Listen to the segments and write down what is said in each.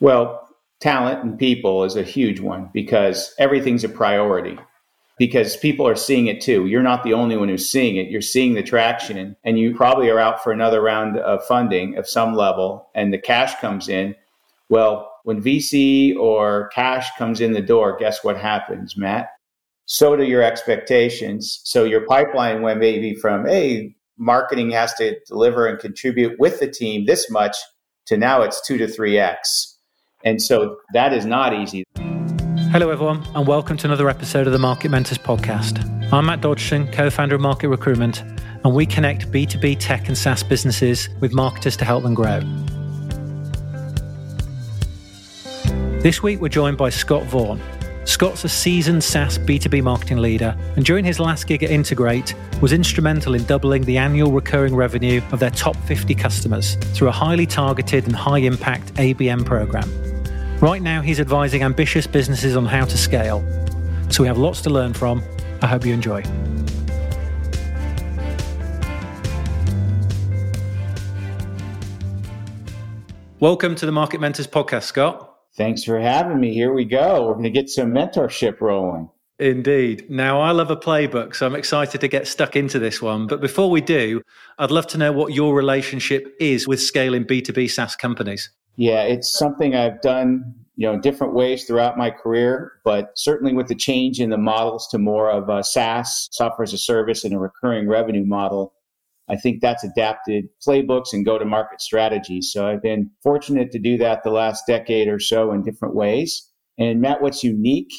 Well, talent and people is a huge one because everything's a priority because people are seeing it too. You're not the only one who's seeing it. You're seeing the traction and you probably are out for another round of funding of some level and the cash comes in. Well, when VC or cash comes in the door, guess what happens, Matt? So do your expectations. So your pipeline went maybe from, hey, marketing has to deliver and contribute with the team this much to now it's two to three X. And so that is not easy. Hello, everyone, and welcome to another episode of the Market Mentors podcast. I'm Matt Dodgson, co founder of Market Recruitment, and we connect B2B tech and SaaS businesses with marketers to help them grow. This week, we're joined by Scott Vaughan. Scott's a seasoned SaaS B2B marketing leader, and during his last gig at Integrate, was instrumental in doubling the annual recurring revenue of their top 50 customers through a highly targeted and high impact ABM program. Right now, he's advising ambitious businesses on how to scale. So we have lots to learn from. I hope you enjoy. Welcome to the Market Mentors podcast, Scott. Thanks for having me. Here we go. We're going to get some mentorship rolling. Indeed. Now, I love a playbook, so I'm excited to get stuck into this one. But before we do, I'd love to know what your relationship is with scaling B2B SaaS companies. Yeah, it's something I've done, you know, different ways throughout my career, but certainly with the change in the models to more of a SaaS, software as a service, and a recurring revenue model, I think that's adapted playbooks and go to market strategies. So I've been fortunate to do that the last decade or so in different ways. And Matt, what's unique,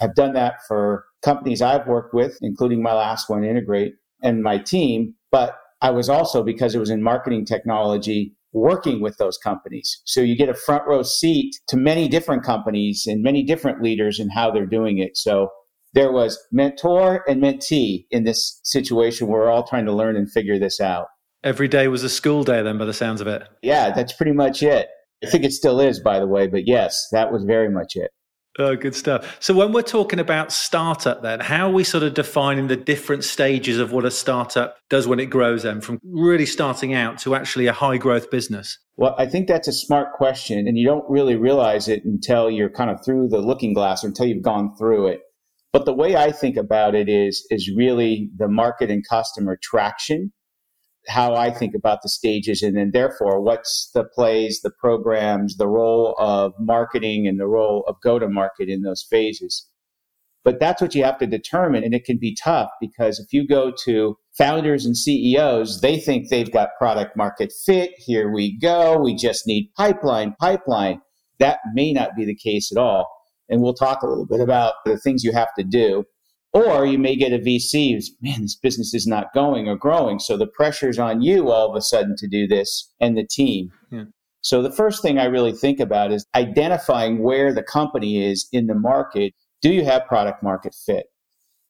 I've done that for companies I've worked with, including my last one, Integrate, and my team. But I was also, because it was in marketing technology, working with those companies. So you get a front row seat to many different companies and many different leaders and how they're doing it. So there was mentor and mentee in this situation. We're all trying to learn and figure this out. Every day was a school day, then, by the sounds of it. Yeah, that's pretty much it. I think it still is, by the way, but yes, that was very much it. Oh, good stuff. So, when we're talking about startup, then, how are we sort of defining the different stages of what a startup does when it grows, then, from really starting out to actually a high growth business? Well, I think that's a smart question, and you don't really realize it until you're kind of through the looking glass or until you've gone through it. But the way I think about it is, is really the market and customer traction how I think about the stages and then therefore what's the plays, the programs, the role of marketing and the role of go to market in those phases. But that's what you have to determine. And it can be tough because if you go to founders and CEOs, they think they've got product market fit. Here we go. We just need pipeline, pipeline. That may not be the case at all. And we'll talk a little bit about the things you have to do. Or you may get a VC who's, man, this business is not going or growing. So the pressure's on you all of a sudden to do this and the team. Yeah. So the first thing I really think about is identifying where the company is in the market. Do you have product market fit?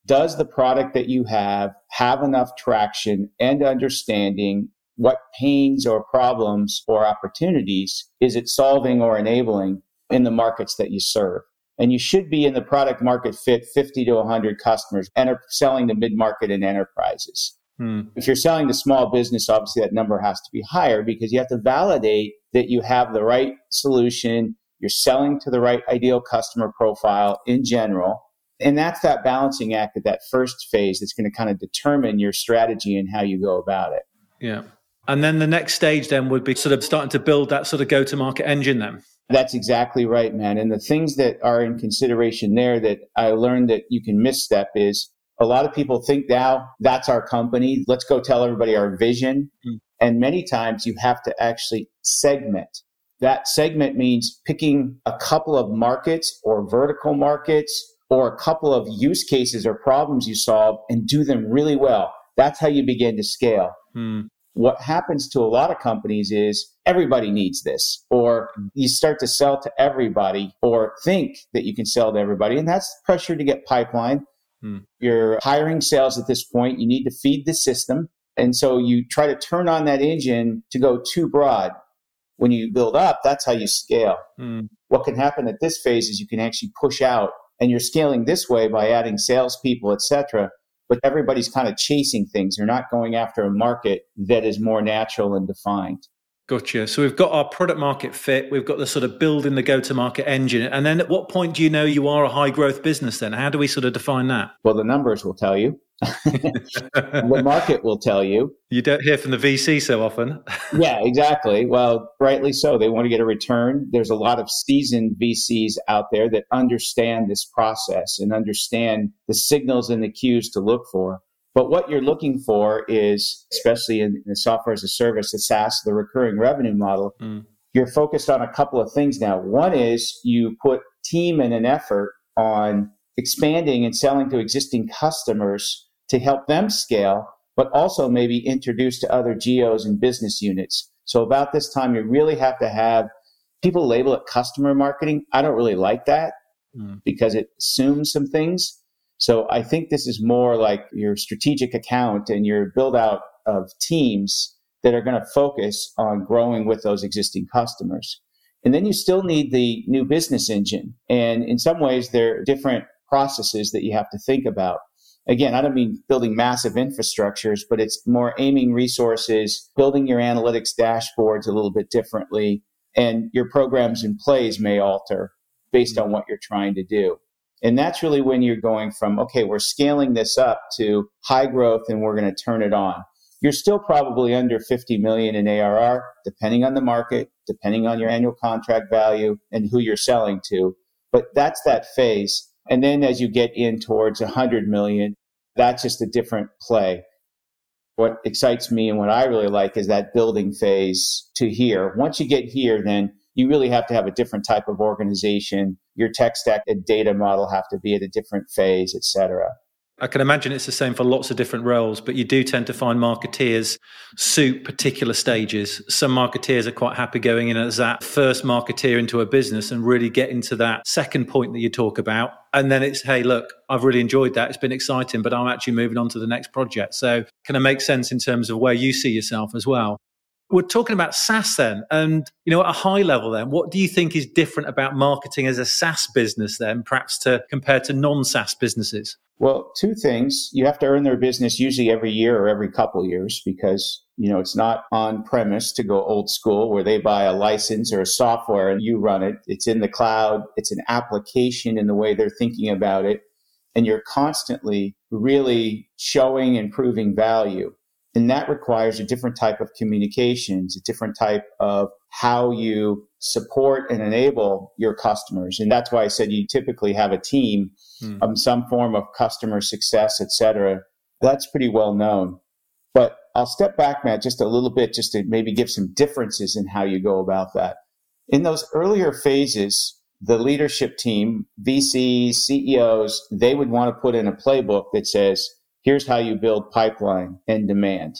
Does the product that you have have enough traction and understanding what pains or problems or opportunities is it solving or enabling in the markets that you serve? And you should be in the product market fit 50 to 100 customers and are selling to mid-market and enterprises. Hmm. If you're selling to small business, obviously that number has to be higher because you have to validate that you have the right solution, you're selling to the right ideal customer profile in general. And that's that balancing act at that first phase that's going to kind of determine your strategy and how you go about it. Yeah. And then the next stage then would be sort of starting to build that sort of go to market engine then. That's exactly right, man. And the things that are in consideration there that I learned that you can misstep is a lot of people think now that's our company. Let's go tell everybody our vision. Mm. And many times you have to actually segment. That segment means picking a couple of markets or vertical markets or a couple of use cases or problems you solve and do them really well. That's how you begin to scale. Mm what happens to a lot of companies is everybody needs this, or you start to sell to everybody or think that you can sell to everybody. And that's pressure to get pipeline. Hmm. You're hiring sales at this point. You need to feed the system. And so you try to turn on that engine to go too broad. When you build up, that's how you scale. Hmm. What can happen at this phase is you can actually push out and you're scaling this way by adding salespeople, et cetera but everybody's kind of chasing things. They're not going after a market that is more natural and defined. Gotcha. So we've got our product market fit, we've got the sort of building the go to market engine. And then at what point do you know you are a high growth business then? How do we sort of define that? Well, the numbers will tell you. the market will tell you. You don't hear from the VC so often. yeah, exactly. Well, rightly so. They want to get a return. There's a lot of seasoned VCs out there that understand this process and understand the signals and the cues to look for. But what you're looking for is, especially in, the software as a service, the SaaS, the recurring revenue model, mm. you're focused on a couple of things now. One is you put team and an effort on expanding and selling to existing customers to help them scale, but also maybe introduce to other geos and business units. So about this time, you really have to have people label it customer marketing. I don't really like that mm. because it assumes some things. So I think this is more like your strategic account and your build out of teams that are going to focus on growing with those existing customers. And then you still need the new business engine. And in some ways, there are different processes that you have to think about. Again, I don't mean building massive infrastructures, but it's more aiming resources, building your analytics dashboards a little bit differently, and your programs and plays may alter based on mm-hmm. what you're trying to do. And that's really when you're going from, okay, we're scaling this up to high growth and we're going to turn it on. You're still probably under 50 million in ARR, depending on the market, depending on your annual contract value and who you're selling to. But that's that phase. And then as you get in towards 100 million, that's just a different play. What excites me and what I really like is that building phase to here. Once you get here, then you really have to have a different type of organization. Your tech stack and data model have to be at a different phase, et cetera. I can imagine it's the same for lots of different roles, but you do tend to find marketeers suit particular stages. Some marketeers are quite happy going in as that first marketeer into a business and really get into that second point that you talk about. And then it's, hey, look, I've really enjoyed that. It's been exciting, but I'm actually moving on to the next project. So, can it make sense in terms of where you see yourself as well? We're talking about SaaS then. And, you know, at a high level then, what do you think is different about marketing as a SaaS business then, perhaps to compare to non-SaaS businesses? Well, two things. You have to earn their business usually every year or every couple years because, you know, it's not on premise to go old school where they buy a license or a software and you run it. It's in the cloud. It's an application in the way they're thinking about it. And you're constantly really showing and proving value. And that requires a different type of communications, a different type of how you support and enable your customers. And that's why I said you typically have a team hmm. of some form of customer success, et cetera. That's pretty well known. But I'll step back, Matt, just a little bit, just to maybe give some differences in how you go about that. In those earlier phases, the leadership team, VCs, CEOs, they would want to put in a playbook that says, here's how you build pipeline and demand.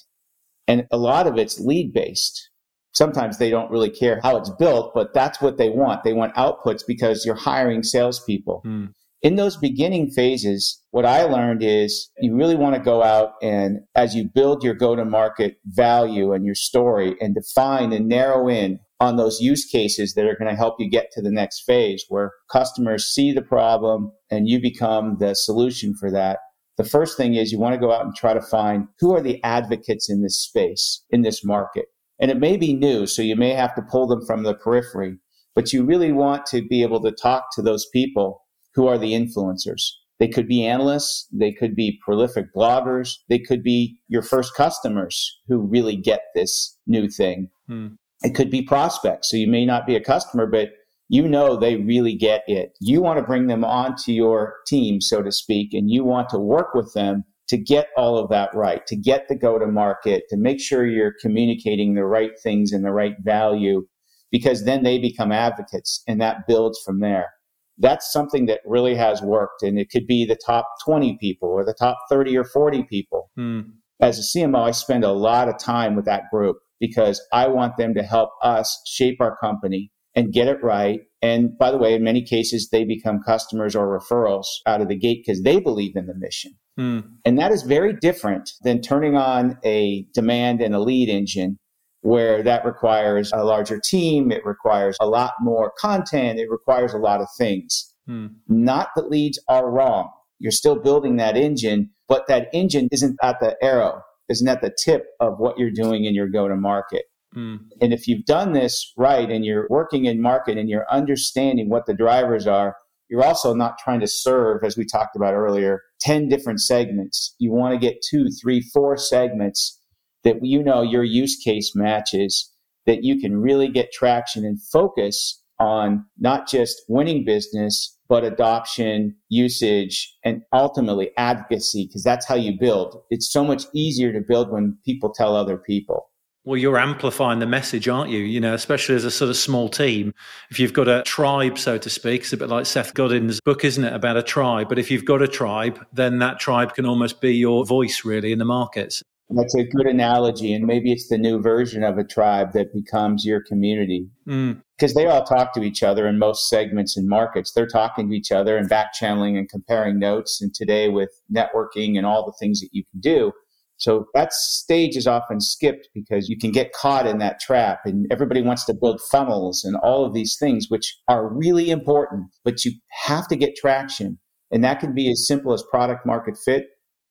And a lot of it's lead based. Sometimes they don't really care how it's built, but that's what they want. They want outputs because you're hiring salespeople. Mm. In those beginning phases, what I learned is you really want to go out and as you build your go to market value and your story and define and narrow in on those use cases that are going to help you get to the next phase where customers see the problem and you become the solution for that the first thing is you want to go out and try to find who are the advocates in this space, in this market. And it may be new, so you may have to pull them from the periphery, but you really want to be able to talk to those people who are the influencers. They could be analysts. They could be prolific bloggers. They could be your first customers who really get this new thing. Hmm. It could be prospects. So you may not be a customer, but you know they really get it. You want to bring them onto your team, so to speak, and you want to work with them to get all of that right, to get the go to market, to make sure you're communicating the right things and the right value, because then they become advocates and that builds from there. That's something that really has worked. And it could be the top 20 people or the top 30 or 40 people. Hmm. As a CMO, I spend a lot of time with that group because I want them to help us shape our company and get it right. And by the way, in many cases, they become customers or referrals out of the gate because they believe in the mission. Hmm. And that is very different than turning on a demand and a lead engine where that requires a larger team. It requires a lot more content. It requires a lot of things. Hmm. Not that leads are wrong. You're still building that engine, but that engine isn't at the arrow, isn't at the tip of what you're doing in your go to market. Mm. And if you've done this right and you're working in market and you're understanding what the drivers are, you're also not trying to serve, as we talked about earlier, 10 different segments. You want to get two, three, four segments that you know your use case matches, that you can really get traction and focus on not just winning business, but adoption, usage, and ultimately advocacy, because that's how you build. It's so much easier to build when people tell other people. Well, you're amplifying the message, aren't you? You know, especially as a sort of small team. If you've got a tribe, so to speak, it's a bit like Seth Godin's book, isn't it, about a tribe? But if you've got a tribe, then that tribe can almost be your voice, really, in the markets. That's a good analogy. And maybe it's the new version of a tribe that becomes your community. Mm. Because they all talk to each other in most segments and markets. They're talking to each other and back channeling and comparing notes. And today, with networking and all the things that you can do, so that stage is often skipped because you can get caught in that trap and everybody wants to build funnels and all of these things, which are really important, but you have to get traction. And that can be as simple as product market fit,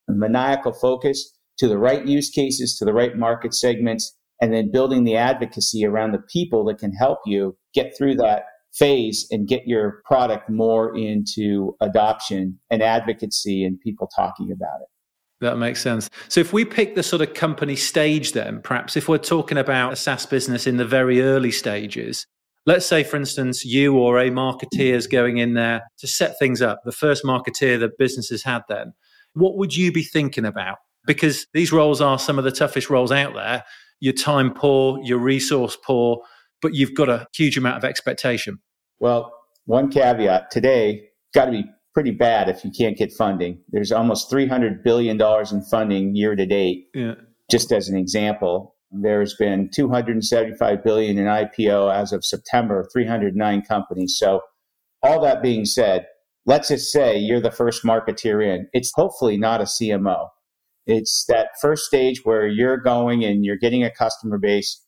maniacal focus to the right use cases, to the right market segments, and then building the advocacy around the people that can help you get through that phase and get your product more into adoption and advocacy and people talking about it. That makes sense. So, if we pick the sort of company stage, then perhaps if we're talking about a SaaS business in the very early stages, let's say, for instance, you or a marketeer is going in there to set things up, the first marketeer that businesses had then, what would you be thinking about? Because these roles are some of the toughest roles out there. You're time poor, you're resource poor, but you've got a huge amount of expectation. Well, one caveat today, got to be pretty bad if you can't get funding. There's almost $300 billion in funding year to date. Yeah. Just as an example, there's been 275 billion in IPO as of September, 309 companies. So all that being said, let's just say you're the first marketeer in. It's hopefully not a CMO. It's that first stage where you're going and you're getting a customer base.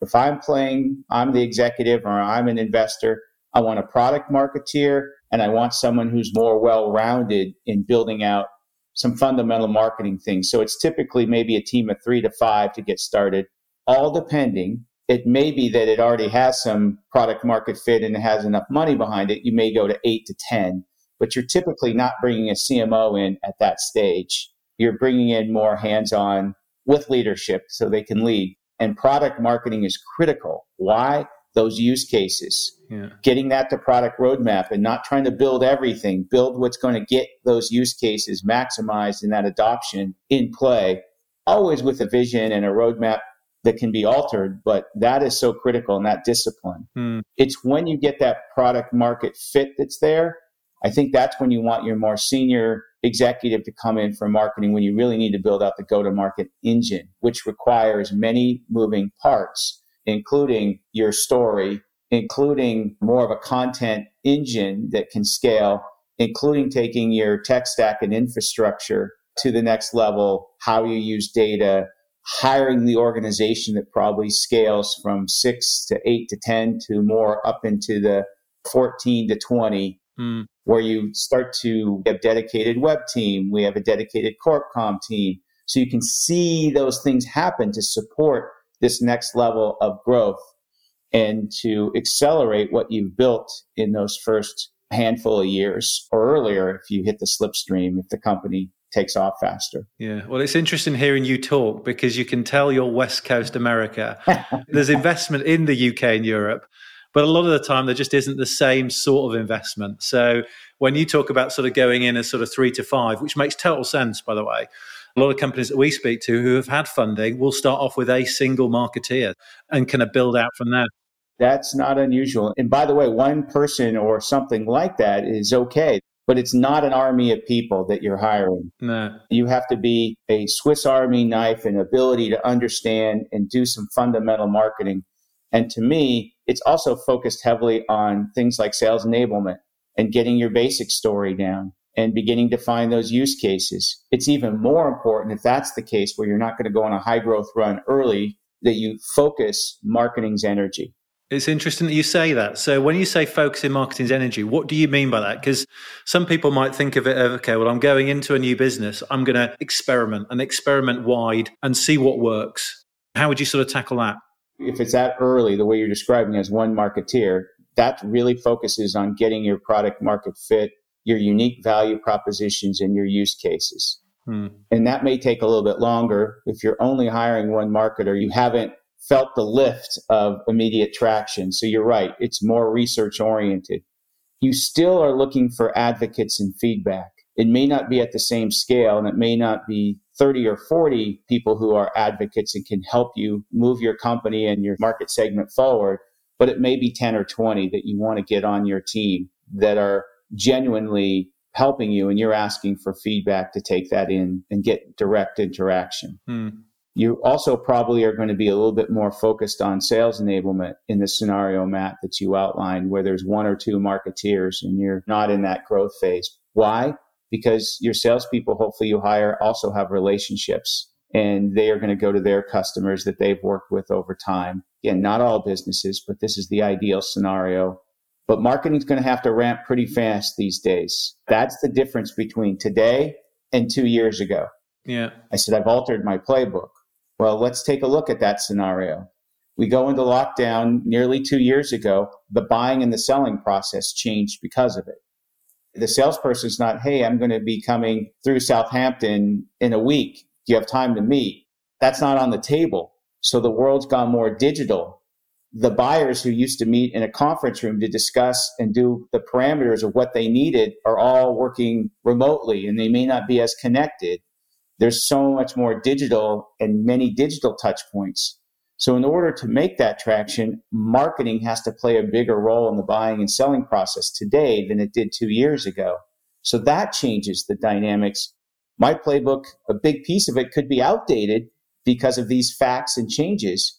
If I'm playing, I'm the executive or I'm an investor, I want a product marketeer and I want someone who's more well rounded in building out some fundamental marketing things. So it's typically maybe a team of three to five to get started, all depending. It may be that it already has some product market fit and it has enough money behind it. You may go to eight to 10, but you're typically not bringing a CMO in at that stage. You're bringing in more hands on with leadership so they can lead. And product marketing is critical. Why? Those use cases, yeah. getting that to product roadmap and not trying to build everything, build what's going to get those use cases maximized and that adoption in play, always with a vision and a roadmap that can be altered, but that is so critical in that discipline. Hmm. It's when you get that product market fit that's there. I think that's when you want your more senior executive to come in for marketing when you really need to build out the go to market engine, which requires many moving parts including your story, including more of a content engine that can scale, including taking your tech stack and infrastructure to the next level, how you use data, hiring the organization that probably scales from six to eight to 10 to more up into the 14 to 20, mm. where you start to have dedicated web team. We have a dedicated corp com team. So you can see those things happen to support this next level of growth and to accelerate what you've built in those first handful of years or earlier if you hit the slipstream, if the company takes off faster. Yeah. Well, it's interesting hearing you talk because you can tell you're West Coast America. There's investment in the UK and Europe, but a lot of the time there just isn't the same sort of investment. So when you talk about sort of going in as sort of three to five, which makes total sense, by the way, a lot of companies that we speak to who have had funding will start off with a single marketeer and kind of build out from there. That's not unusual. And by the way, one person or something like that is okay, but it's not an army of people that you're hiring. No. You have to be a Swiss Army knife and ability to understand and do some fundamental marketing. And to me, it's also focused heavily on things like sales enablement and getting your basic story down and beginning to find those use cases. It's even more important if that's the case where you're not going to go on a high growth run early that you focus marketing's energy. It's interesting that you say that. So when you say focusing marketing's energy, what do you mean by that? Because some people might think of it as, okay, well, I'm going into a new business. I'm going to experiment and experiment wide and see what works. How would you sort of tackle that? If it's that early, the way you're describing as one marketeer, that really focuses on getting your product market fit, your unique value propositions, and your use cases. Hmm. And that may take a little bit longer. If you're only hiring one marketer, you haven't felt the lift of immediate traction. So you're right. It's more research oriented. You still are looking for advocates and feedback. It may not be at the same scale and it may not be 30 or 40 people who are advocates and can help you move your company and your market segment forward, but it may be 10 or 20 that you want to get on your team that are genuinely helping you and you're asking for feedback to take that in and get direct interaction. Hmm. You also probably are going to be a little bit more focused on sales enablement in the scenario, Matt, that you outlined, where there's one or two marketeers and you're not in that growth phase. Why? Because your salespeople, hopefully you hire, also have relationships and they are going to go to their customers that they've worked with over time. Again, not all businesses, but this is the ideal scenario but marketing's going to have to ramp pretty fast these days. That's the difference between today and two years ago. Yeah. I said, I've altered my playbook. Well, let's take a look at that scenario. We go into lockdown nearly two years ago. The buying and the selling process changed because of it. The salesperson's not, hey, I'm going to be coming through Southampton in a week. Do you have time to meet? That's not on the table. So the world's gone more digital the buyers who used to meet in a conference room to discuss and do the parameters of what they needed are all working remotely and they may not be as connected. There's so much more digital and many digital touch points. So in order to make that traction, marketing has to play a bigger role in the buying and selling process today than it did two years ago. So that changes the dynamics. My playbook, a big piece of it could be outdated because of these facts and changes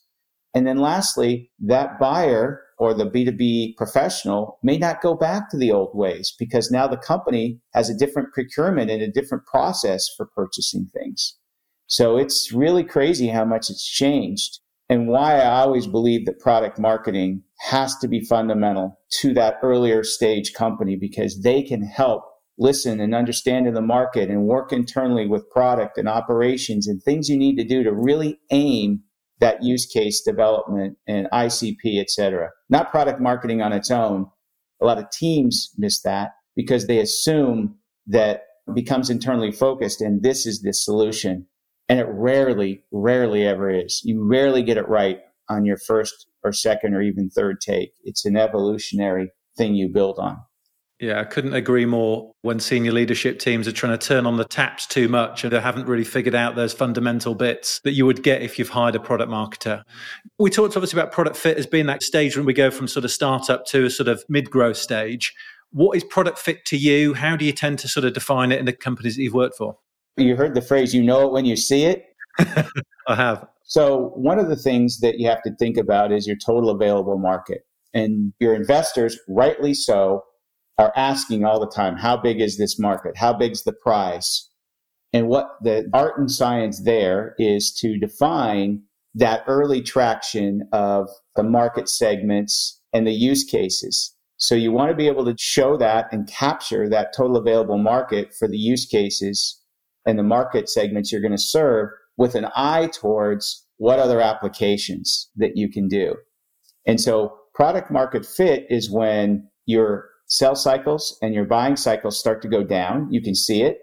and then lastly, that buyer or the B2B professional may not go back to the old ways because now the company has a different procurement and a different process for purchasing things. So it's really crazy how much it's changed and why I always believe that product marketing has to be fundamental to that earlier stage company because they can help listen and understand in the market and work internally with product and operations and things you need to do to really aim that use case development and ICP, et cetera. Not product marketing on its own. A lot of teams miss that because they assume that becomes internally focused and this is the solution. And it rarely, rarely ever is. You rarely get it right on your first or second or even third take. It's an evolutionary thing you build on. Yeah, I couldn't agree more when senior leadership teams are trying to turn on the taps too much and they haven't really figured out those fundamental bits that you would get if you've hired a product marketer. We talked obviously about product fit as being that stage when we go from sort of startup to a sort of mid growth stage. What is product fit to you? How do you tend to sort of define it in the companies that you've worked for? You heard the phrase, you know it when you see it. I have. So, one of the things that you have to think about is your total available market. And your investors, rightly so, are asking all the time, how big is this market? How big's the price? And what the art and science there is to define that early traction of the market segments and the use cases. So you want to be able to show that and capture that total available market for the use cases and the market segments you're going to serve with an eye towards what other applications that you can do. And so product market fit is when you're sales cycles and your buying cycles start to go down. You can see it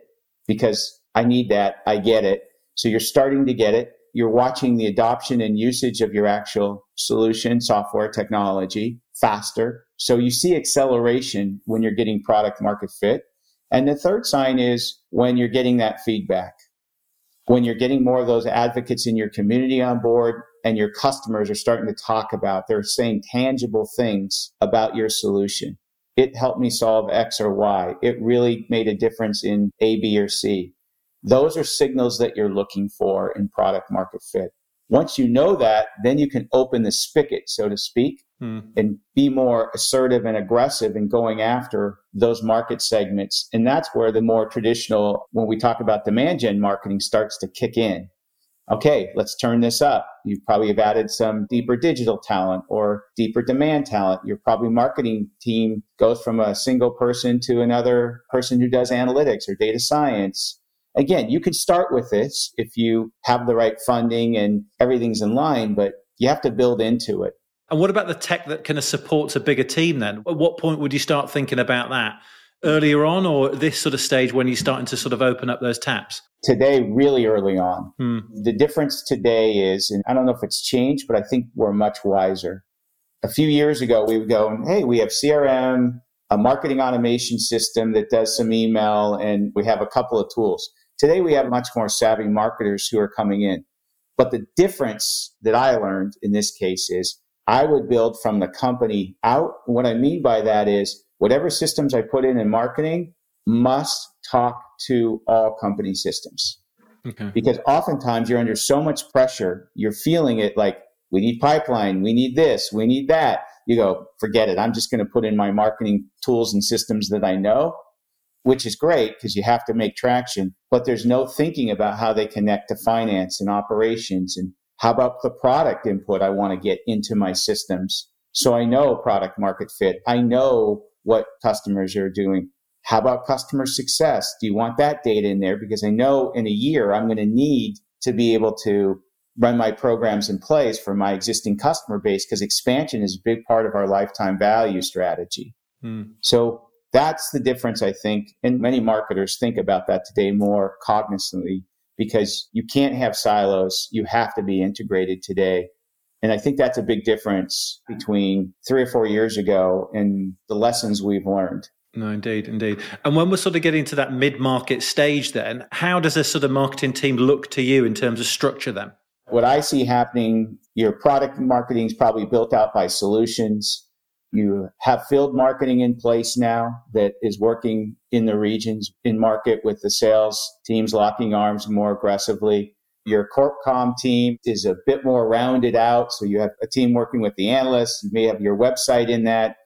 because I need that. I get it. So you're starting to get it. You're watching the adoption and usage of your actual solution, software, technology faster. So you see acceleration when you're getting product market fit. And the third sign is when you're getting that feedback, when you're getting more of those advocates in your community on board and your customers are starting to talk about, they're saying tangible things about your solution it helped me solve X or Y. It really made a difference in A, B, or C. Those are signals that you're looking for in product market fit. Once you know that, then you can open the spigot, so to speak, hmm. and be more assertive and aggressive in going after those market segments. And that's where the more traditional, when we talk about demand gen marketing, starts to kick in okay, let's turn this up. You probably have added some deeper digital talent or deeper demand talent. Your probably marketing team goes from a single person to another person who does analytics or data science. Again, you can start with this if you have the right funding and everything's in line, but you have to build into it. And what about the tech that kind of supports a bigger team then? At what point would you start thinking about that? Earlier on, or this sort of stage when you're starting to sort of open up those taps? Today, really early on. Hmm. The difference today is, and I don't know if it's changed, but I think we're much wiser. A few years ago, we would go, hey, we have CRM, a marketing automation system that does some email, and we have a couple of tools. Today, we have much more savvy marketers who are coming in. But the difference that I learned in this case is I would build from the company out. What I mean by that is whatever systems I put in in marketing must talk to all company systems. Okay. Because oftentimes you're under so much pressure, you're feeling it like we need pipeline, we need this, we need that. You go, forget it. I'm just going to put in my marketing tools and systems that I know, which is great because you have to make traction, but there's no thinking about how they connect to finance and operations and how about the product input I want to get into my systems? So I know product market fit. I know what customers are doing. How about customer success? Do you want that data in there? Because I know in a year I'm going to need to be able to run my programs in place for my existing customer base because expansion is a big part of our lifetime value strategy. Mm. So that's the difference, I think. And many marketers think about that today more cognizantly because you can't have silos. You have to be integrated today. And I think that's a big difference between three or four years ago and the lessons we've learned. No, indeed, indeed. And when we're sort of getting to that mid market stage, then, how does a sort of marketing team look to you in terms of structure then? What I see happening, your product marketing is probably built out by solutions. You have field marketing in place now that is working in the regions in market with the sales teams locking arms more aggressively. Your corp com team is a bit more rounded out. So you have a team working with the analysts. You may have your website in that.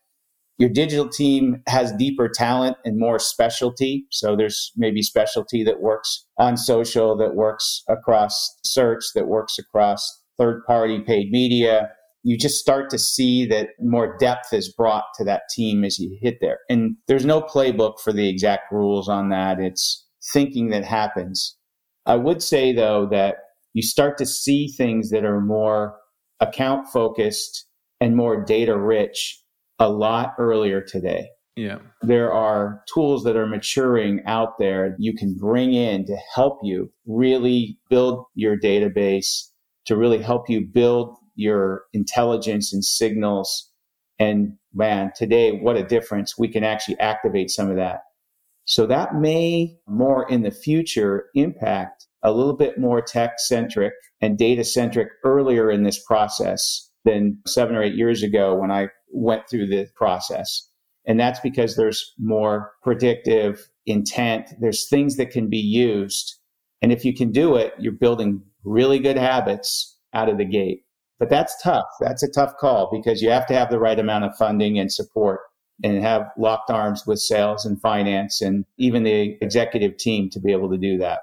Your digital team has deeper talent and more specialty. So there's maybe specialty that works on social, that works across search, that works across third party paid media you just start to see that more depth is brought to that team as you hit there. And there's no playbook for the exact rules on that. It's thinking that happens. I would say though that you start to see things that are more account focused and more data rich a lot earlier today. Yeah. There are tools that are maturing out there you can bring in to help you really build your database, to really help you build your intelligence and signals. And man, today, what a difference. We can actually activate some of that. So that may more in the future impact a little bit more tech centric and data centric earlier in this process than seven or eight years ago when I went through the process. And that's because there's more predictive intent. There's things that can be used. And if you can do it, you're building really good habits out of the gate. But that's tough. That's a tough call because you have to have the right amount of funding and support and have locked arms with sales and finance and even the executive team to be able to do that.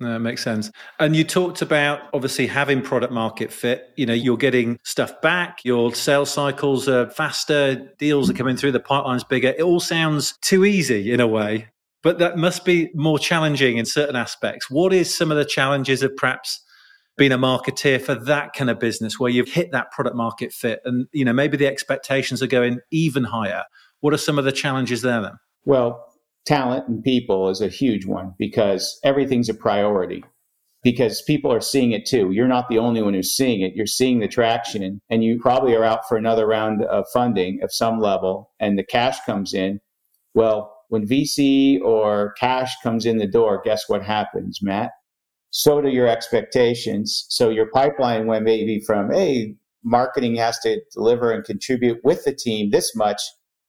That makes sense. And you talked about obviously having product market fit. You know, you're getting stuff back, your sales cycles are faster, deals are coming through, the pipeline's bigger. It all sounds too easy in a way, but that must be more challenging in certain aspects. What is some of the challenges of perhaps being a marketeer for that kind of business where you've hit that product market fit and you know maybe the expectations are going even higher. What are some of the challenges there then? Well talent and people is a huge one because everything's a priority because people are seeing it too. You're not the only one who's seeing it. You're seeing the traction and you probably are out for another round of funding of some level and the cash comes in. Well when vc or cash comes in the door guess what happens matt so do your expectations. So your pipeline went maybe from, hey, marketing has to deliver and contribute with the team this much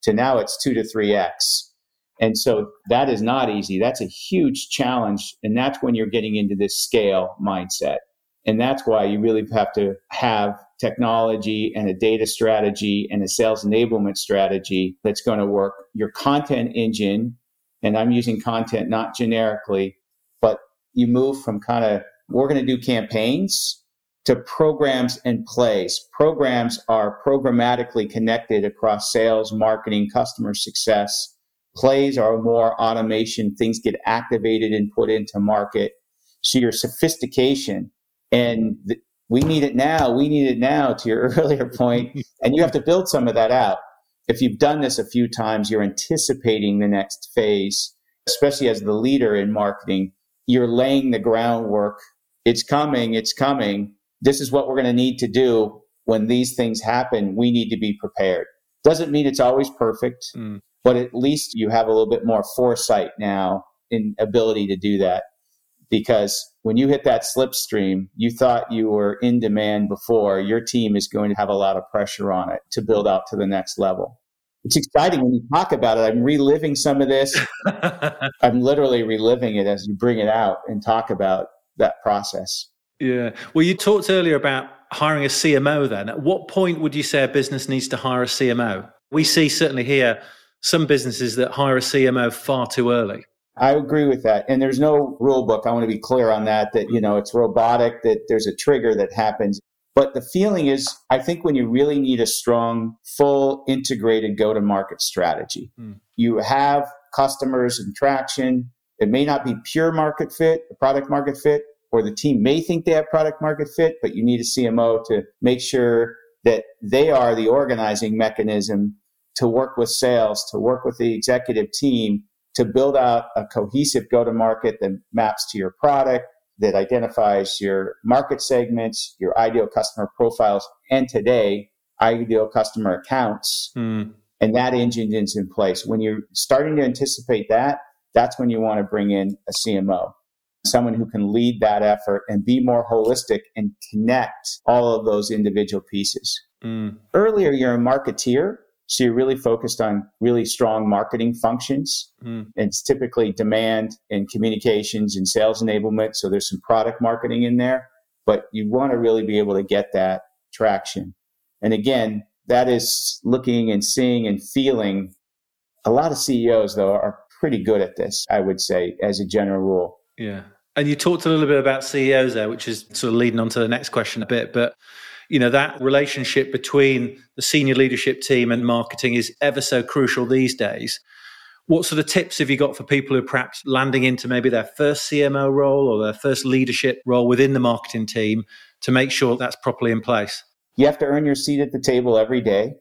to now it's two to three X. And so that is not easy. That's a huge challenge. And that's when you're getting into this scale mindset. And that's why you really have to have technology and a data strategy and a sales enablement strategy that's going to work. Your content engine, and I'm using content not generically, you move from kind of, we're going to do campaigns to programs and plays. Programs are programmatically connected across sales, marketing, customer success. Plays are more automation. Things get activated and put into market. So your sophistication and the, we need it now. We need it now to your earlier point. and you have to build some of that out. If you've done this a few times, you're anticipating the next phase, especially as the leader in marketing. You're laying the groundwork. It's coming. It's coming. This is what we're going to need to do when these things happen. We need to be prepared. Doesn't mean it's always perfect, mm. but at least you have a little bit more foresight now in ability to do that. Because when you hit that slipstream, you thought you were in demand before, your team is going to have a lot of pressure on it to build out to the next level. It's exciting when you talk about it. I'm reliving some of this. I'm literally reliving it as you bring it out and talk about that process. Yeah. Well, you talked earlier about hiring a CMO then. At what point would you say a business needs to hire a CMO? We see certainly here some businesses that hire a CMO far too early. I agree with that. And there's no rule book. I want to be clear on that, that, you know, it's robotic, that there's a trigger that happens. But the feeling is, I think when you really need a strong, full integrated go to market strategy, mm. you have customers and traction. It may not be pure market fit, product market fit, or the team may think they have product market fit, but you need a CMO to make sure that they are the organizing mechanism to work with sales, to work with the executive team to build out a cohesive go to market that maps to your product, that identifies your market segments, your ideal customer profiles, and today, ideal customer accounts. Mm. And that engine is in place. When you're starting to anticipate that, that's when you want to bring in a CMO someone who can lead that effort and be more holistic and connect all of those individual pieces. Mm. Earlier, you're a marketeer. So you're really focused on really strong marketing functions. Mm. It's typically demand and communications and sales enablement. So there's some product marketing in there, but you want to really be able to get that traction. And again, that is looking and seeing and feeling. A lot of CEOs, though, are pretty good at this, I would say, as a general rule. Yeah. And you talked a little bit about CEOs there, which is sort of leading on to the next question a bit. But, you know, that relationship between the senior leadership team and marketing is ever so crucial these days. What sort of tips have you got for people who are perhaps landing into maybe their first CMO role or their first leadership role within the marketing team to make sure that's properly in place? You have to earn your seat at the table every day.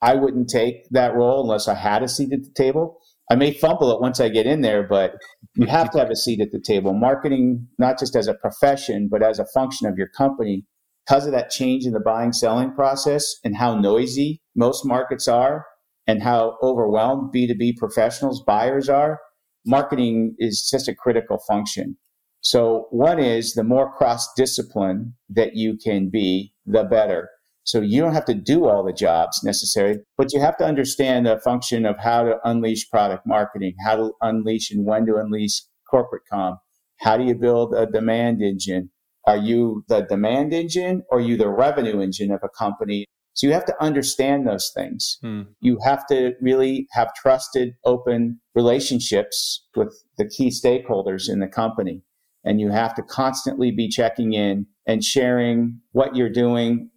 I wouldn't take that role unless I had a seat at the table. I may fumble it once I get in there, but you have to have a seat at the table. Marketing, not just as a profession, but as a function of your company, because of that change in the buying selling process and how noisy most markets are and how overwhelmed B2B professionals, buyers are, marketing is just a critical function. So, one is the more cross discipline that you can be, the better. So you don't have to do all the jobs necessary, but you have to understand the function of how to unleash product marketing, how to unleash and when to unleash corporate com. How do you build a demand engine? Are you the demand engine or are you the revenue engine of a company? So you have to understand those things. Hmm. You have to really have trusted, open relationships with the key stakeholders in the company. And you have to constantly be checking in and sharing what you're doing,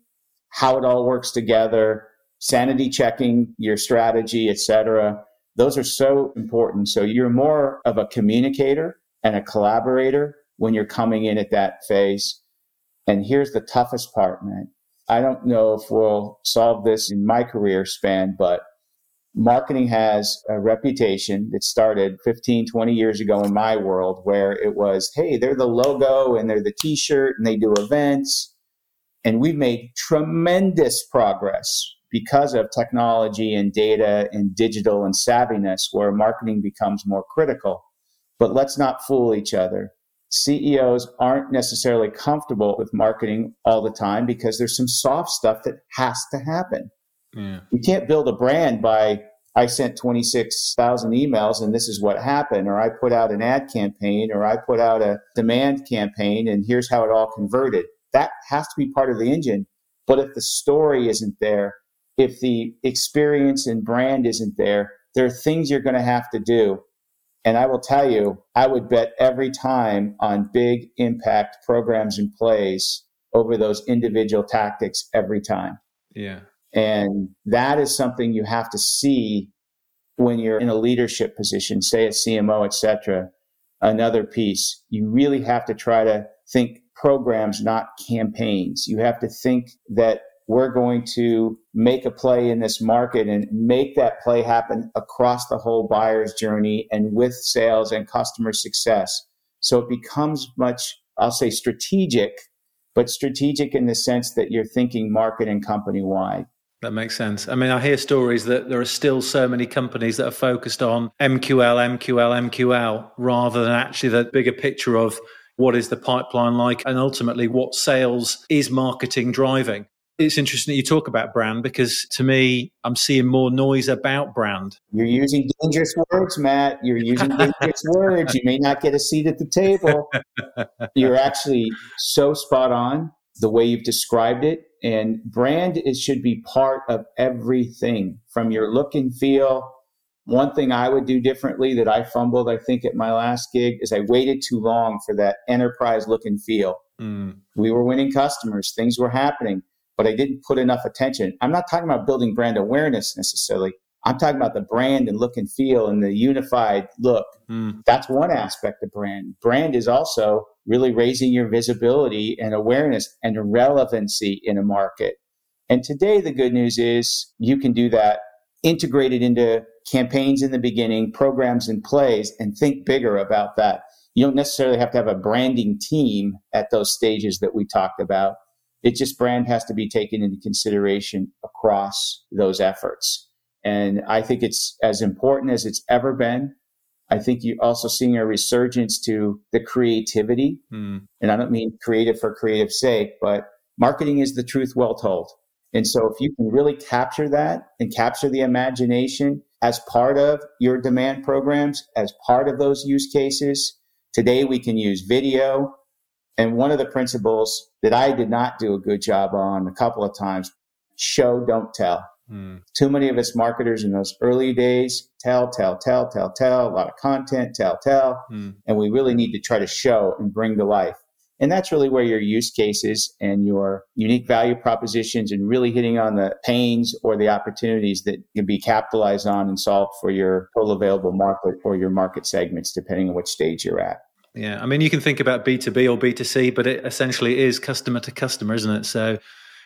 how it all works together, sanity checking your strategy, etc. Those are so important. So you're more of a communicator and a collaborator when you're coming in at that phase. And here's the toughest part, man. I don't know if we'll solve this in my career span, but marketing has a reputation that started 15, 20 years ago in my world where it was, hey, they're the logo and they're the t shirt and they do events and we've made tremendous progress because of technology and data and digital and savviness where marketing becomes more critical. But let's not fool each other. CEOs aren't necessarily comfortable with marketing all the time because there's some soft stuff that has to happen. Yeah. You can't build a brand by I sent 26,000 emails and this is what happened, or I put out an ad campaign, or I put out a demand campaign and here's how it all converted that has to be part of the engine. But if the story isn't there, if the experience and brand isn't there, there are things you're going to have to do. And I will tell you, I would bet every time on big impact programs and plays over those individual tactics every time. Yeah. And that is something you have to see when you're in a leadership position, say a CMO, et cetera. Another piece, you really have to try to think programs, not campaigns. You have to think that we're going to make a play in this market and make that play happen across the whole buyer's journey and with sales and customer success. So it becomes much, I'll say strategic, but strategic in the sense that you're thinking market and company wide. That makes sense. I mean, I hear stories that there are still so many companies that are focused on MQL, MQL, MQL, rather than actually the bigger picture of what is the pipeline like and ultimately what sales is marketing driving. It's interesting that you talk about brand because to me, I'm seeing more noise about brand. You're using dangerous words, Matt. You're using dangerous words. You may not get a seat at the table. You're actually so spot on the way you've described it. And brand is should be part of everything from your look and feel. One thing I would do differently that I fumbled, I think, at my last gig is I waited too long for that enterprise look and feel. Mm. We were winning customers, things were happening but I didn't put enough attention. I'm not talking about building brand awareness necessarily. I'm talking about the brand and look and feel and the unified look. Mm. That's one aspect of brand. Brand is also really raising your visibility and awareness and relevancy in a market. And today, the good news is you can do that integrated into campaigns in the beginning, programs and plays, and think bigger about that. You don't necessarily have to have a branding team at those stages that we talked about. It just brand has to be taken into consideration across those efforts. And I think it's as important as it's ever been. I think you're also seeing a resurgence to the creativity. Mm. And I don't mean creative for creative sake, but marketing is the truth well told. And so if you can really capture that and capture the imagination as part of your demand programs, as part of those use cases, today we can use video, and one of the principles that I did not do a good job on a couple of times show, don't tell. Mm. Too many of us marketers in those early days tell, tell, tell, tell, tell, a lot of content, tell, tell. Mm. And we really need to try to show and bring to life. And that's really where your use cases and your unique value propositions and really hitting on the pains or the opportunities that can be capitalized on and solved for your total available market or your market segments, depending on which stage you're at. Yeah, I mean, you can think about B2B or B2C, but it essentially is customer to customer, isn't it? So,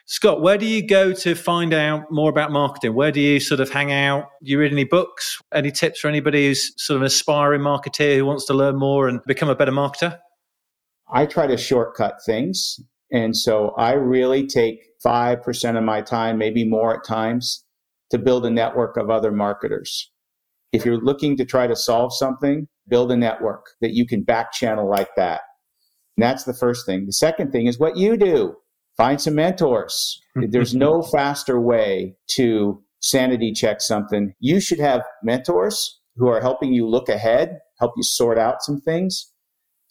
Scott, where do you go to find out more about marketing? Where do you sort of hang out? Do you read any books? Any tips for anybody who's sort of an aspiring marketeer who wants to learn more and become a better marketer? I try to shortcut things. And so I really take 5% of my time, maybe more at times, to build a network of other marketers. If you're looking to try to solve something, build a network that you can back channel like that. And that's the first thing. The second thing is what you do. Find some mentors. There's no faster way to sanity check something. You should have mentors who are helping you look ahead, help you sort out some things.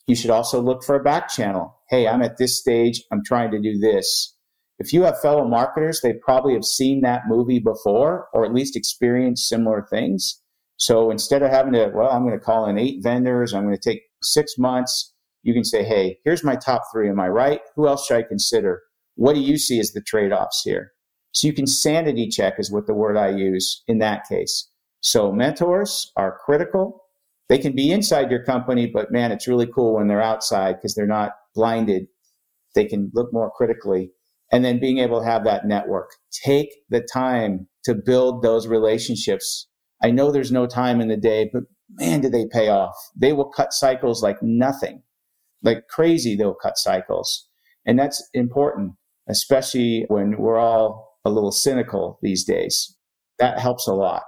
You should also look for a back channel. Hey, I'm at this stage. I'm trying to do this. If you have fellow marketers, they probably have seen that movie before or at least experienced similar things. So instead of having to, well, I'm going to call in eight vendors, I'm going to take six months, you can say, hey, here's my top three. Am I right? Who else should I consider? What do you see as the trade offs here? So you can sanity check, is what the word I use in that case. So mentors are critical. They can be inside your company, but man, it's really cool when they're outside because they're not blinded. They can look more critically. And then being able to have that network. Take the time to build those relationships I know there's no time in the day, but man, do they pay off. They will cut cycles like nothing, like crazy, they'll cut cycles. And that's important, especially when we're all a little cynical these days. That helps a lot.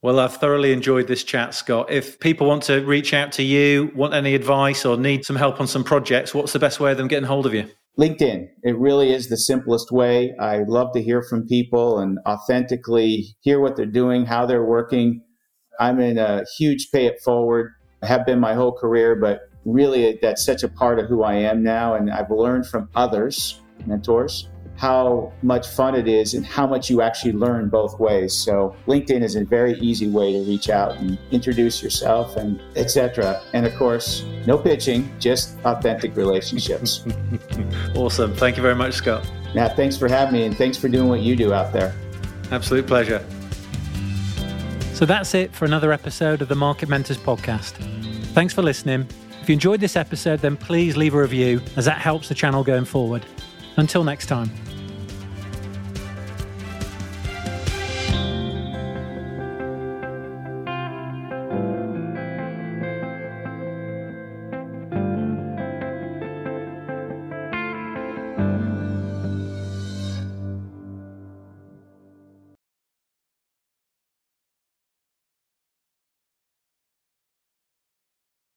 Well, I've thoroughly enjoyed this chat, Scott. If people want to reach out to you, want any advice, or need some help on some projects, what's the best way of them getting hold of you? LinkedIn. It really is the simplest way. I love to hear from people and authentically hear what they're doing, how they're working. I'm in a huge pay it forward. I have been my whole career, but really that's such a part of who I am now. And I've learned from others, mentors, how much fun it is and how much you actually learn both ways. So LinkedIn is a very easy way to reach out and introduce yourself and etc. And of course, no pitching, just authentic relationships. awesome. Thank you very much, Scott. Matt, thanks for having me and thanks for doing what you do out there. Absolute pleasure. So that's it for another episode of the Market Mentors podcast. Thanks for listening. If you enjoyed this episode, then please leave a review as that helps the channel going forward. Until next time.